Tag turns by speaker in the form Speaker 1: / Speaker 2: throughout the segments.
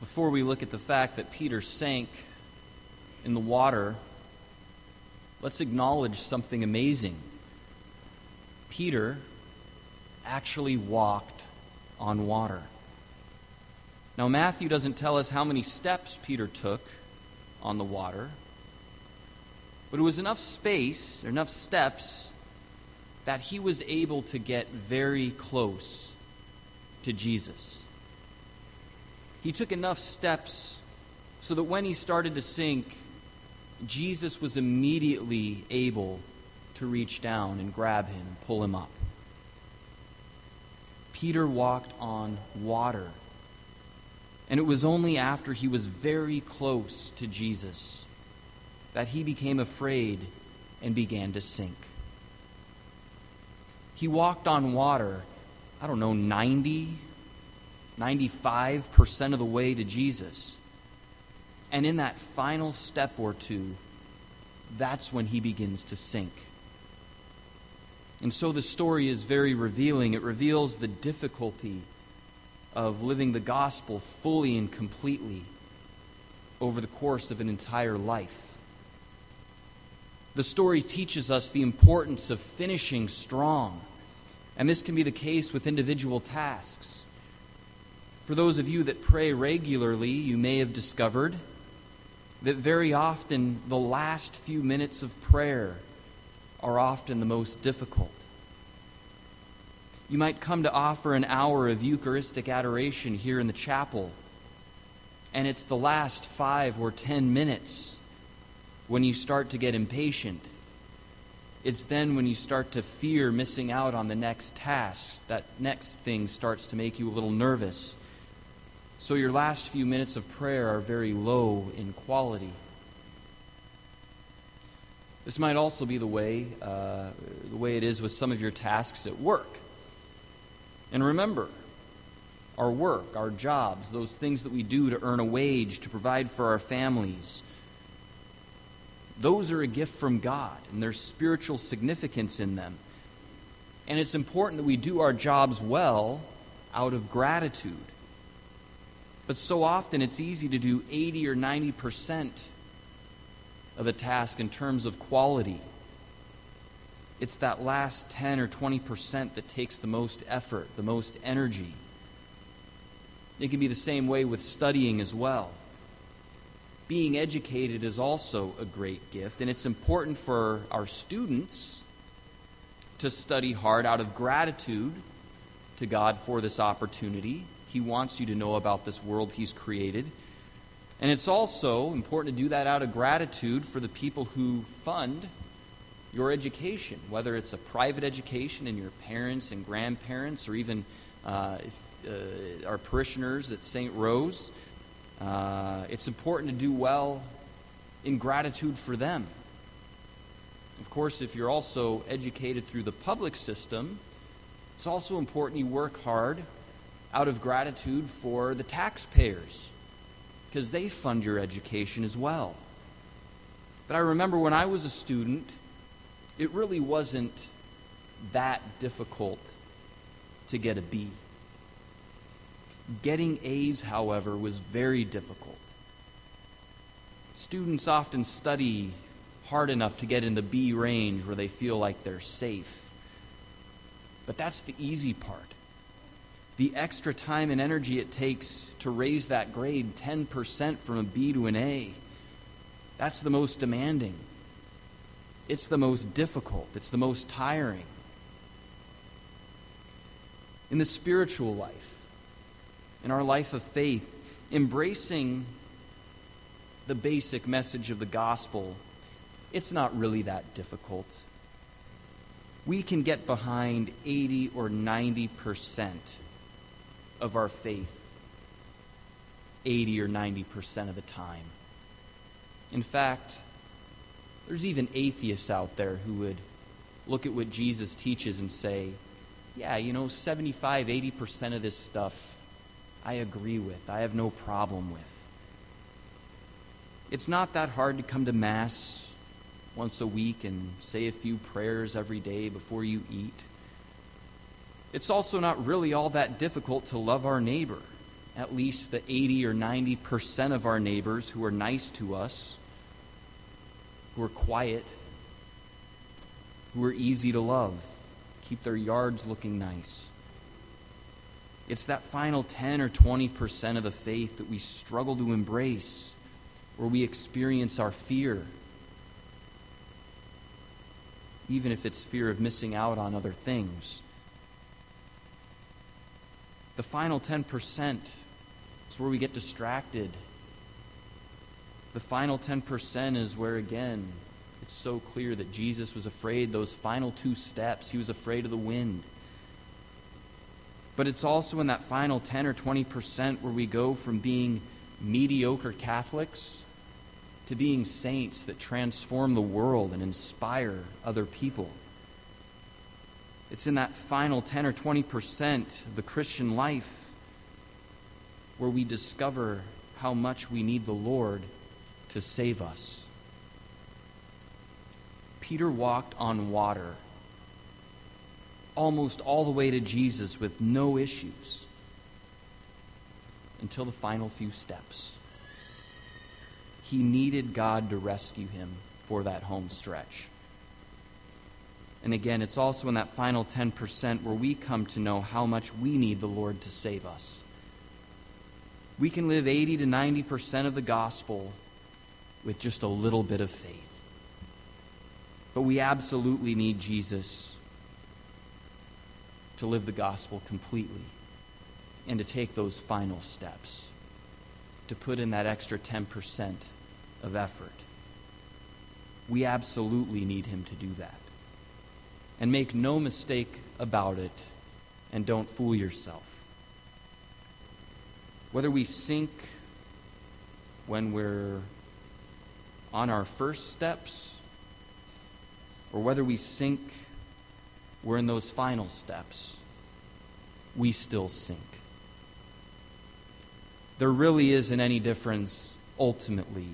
Speaker 1: before we look at the fact that Peter sank in the water, let's acknowledge something amazing. Peter actually walked on water. Now, Matthew doesn't tell us how many steps Peter took on the water, but it was enough space, enough steps, that he was able to get very close to Jesus. He took enough steps so that when he started to sink, Jesus was immediately able to reach down and grab him and pull him up. Peter walked on water. And it was only after he was very close to Jesus that he became afraid and began to sink. He walked on water, I don't know, 90, 95% of the way to Jesus. And in that final step or two, that's when he begins to sink. And so the story is very revealing. It reveals the difficulty of living the gospel fully and completely over the course of an entire life. The story teaches us the importance of finishing strong, and this can be the case with individual tasks. For those of you that pray regularly, you may have discovered that very often the last few minutes of prayer are often the most difficult. You might come to offer an hour of Eucharistic adoration here in the chapel, and it's the last five or ten minutes when you start to get impatient. It's then when you start to fear missing out on the next task. That next thing starts to make you a little nervous. So your last few minutes of prayer are very low in quality. This might also be the way, uh, the way it is with some of your tasks at work. And remember, our work, our jobs, those things that we do to earn a wage, to provide for our families, those are a gift from God, and there's spiritual significance in them. And it's important that we do our jobs well out of gratitude. But so often it's easy to do 80 or 90 percent of a task in terms of quality. It's that last 10 or 20% that takes the most effort, the most energy. It can be the same way with studying as well. Being educated is also a great gift, and it's important for our students to study hard out of gratitude to God for this opportunity. He wants you to know about this world He's created. And it's also important to do that out of gratitude for the people who fund your education, whether it's a private education and your parents and grandparents, or even uh, if, uh, our parishioners at St. Rose. Uh, it's important to do well in gratitude for them. Of course, if you're also educated through the public system, it's also important you work hard out of gratitude for the taxpayers because they fund your education as well. But I remember when I was a student, it really wasn't that difficult to get a B. Getting A's, however, was very difficult. Students often study hard enough to get in the B range where they feel like they're safe. But that's the easy part the extra time and energy it takes to raise that grade 10% from a B to an A. That's the most demanding. It's the most difficult. It's the most tiring. In the spiritual life, in our life of faith, embracing the basic message of the gospel, it's not really that difficult. We can get behind 80 or 90 percent of our faith 80 or 90% of the time. In fact, there's even atheists out there who would look at what Jesus teaches and say, yeah, you know, 75, 80% of this stuff I agree with, I have no problem with. It's not that hard to come to Mass once a week and say a few prayers every day before you eat. It's also not really all that difficult to love our neighbor. at least the 80 or 90% of our neighbors who are nice to us, who are quiet, who are easy to love, keep their yards looking nice. It's that final 10 or 20% of the faith that we struggle to embrace, where we experience our fear, even if it's fear of missing out on other things. The final 10% is where we get distracted. The final 10% is where, again, it's so clear that Jesus was afraid those final two steps. He was afraid of the wind. But it's also in that final 10 or 20% where we go from being mediocre Catholics to being saints that transform the world and inspire other people. It's in that final 10 or 20% of the Christian life where we discover how much we need the Lord to save us. Peter walked on water almost all the way to Jesus with no issues until the final few steps. He needed God to rescue him for that home stretch. And again, it's also in that final 10% where we come to know how much we need the Lord to save us. We can live 80 to 90% of the gospel with just a little bit of faith. But we absolutely need Jesus to live the gospel completely and to take those final steps, to put in that extra 10% of effort. We absolutely need him to do that. And make no mistake about it, and don't fool yourself. Whether we sink when we're on our first steps, or whether we sink we're in those final steps, we still sink. There really isn't any difference, ultimately,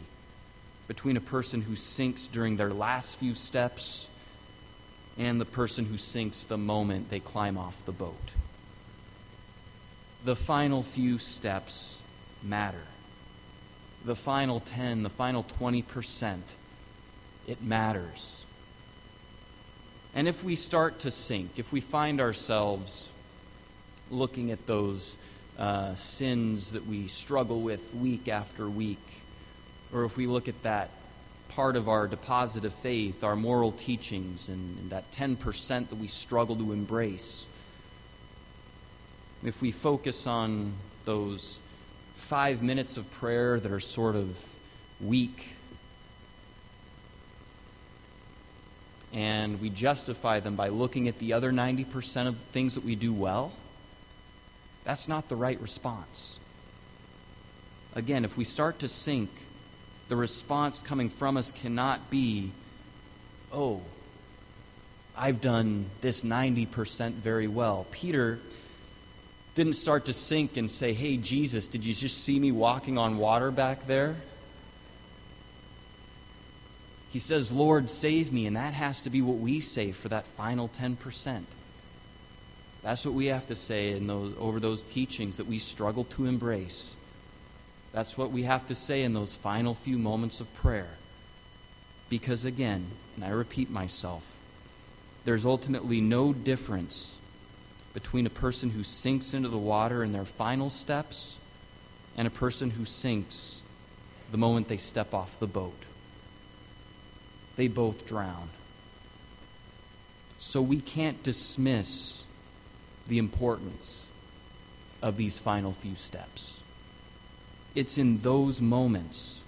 Speaker 1: between a person who sinks during their last few steps and the person who sinks the moment they climb off the boat. The final few steps matter. The final 10, the final 20%, it matters. And if we start to sink, if we find ourselves looking at those uh, sins that we struggle with week after week, or if we look at that part of our deposit of faith, our moral teachings, and, and that 10% that we struggle to embrace, if we focus on those five minutes of prayer that are sort of weak and we justify them by looking at the other 90% of things that we do well, that's not the right response. Again, if we start to sink, the response coming from us cannot be, oh, I've done this 90% very well. Peter didn't start to sink and say, hey, Jesus, did you just see me walking on water back there? He says, Lord, save me. And that has to be what we say for that final 10%. That's what we have to say in those, over those teachings that we struggle to embrace. That's what we have to say in those final few moments of prayer. Because again, and I repeat myself, there's ultimately no difference between a person who sinks into the water in their final steps and a person who sinks the moment they step off the boat they both drown. So we can't dismiss the importance of these final few steps. It's in those moments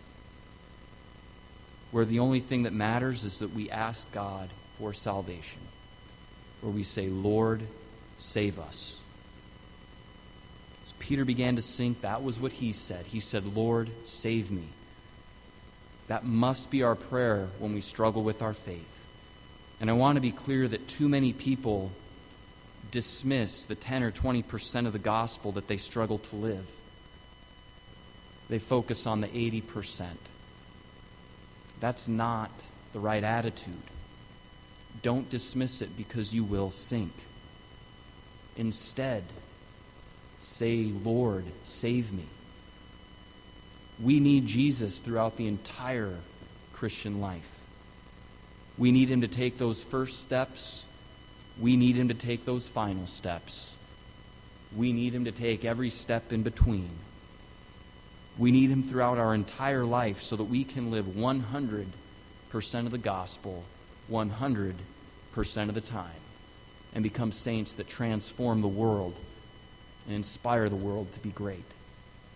Speaker 1: where the only thing that matters is that we ask God for salvation, where we say, Lord, save us. As Peter began to sink, that was what he said. He said, Lord, save me. That must be our prayer when we struggle with our faith. And I want to be clear that too many people dismiss the 10 or 20% of the gospel that they struggle to live. They focus on the 80%. That's not the right attitude. Don't dismiss it because you will sink. Instead, say, Lord, save me. We need Jesus throughout the entire Christian life. We need him to take those first steps. We need him to take those final steps. We need him to take every step in between. We need him throughout our entire life so that we can live 100% of the gospel 100% of the time and become saints that transform the world and inspire the world to be great.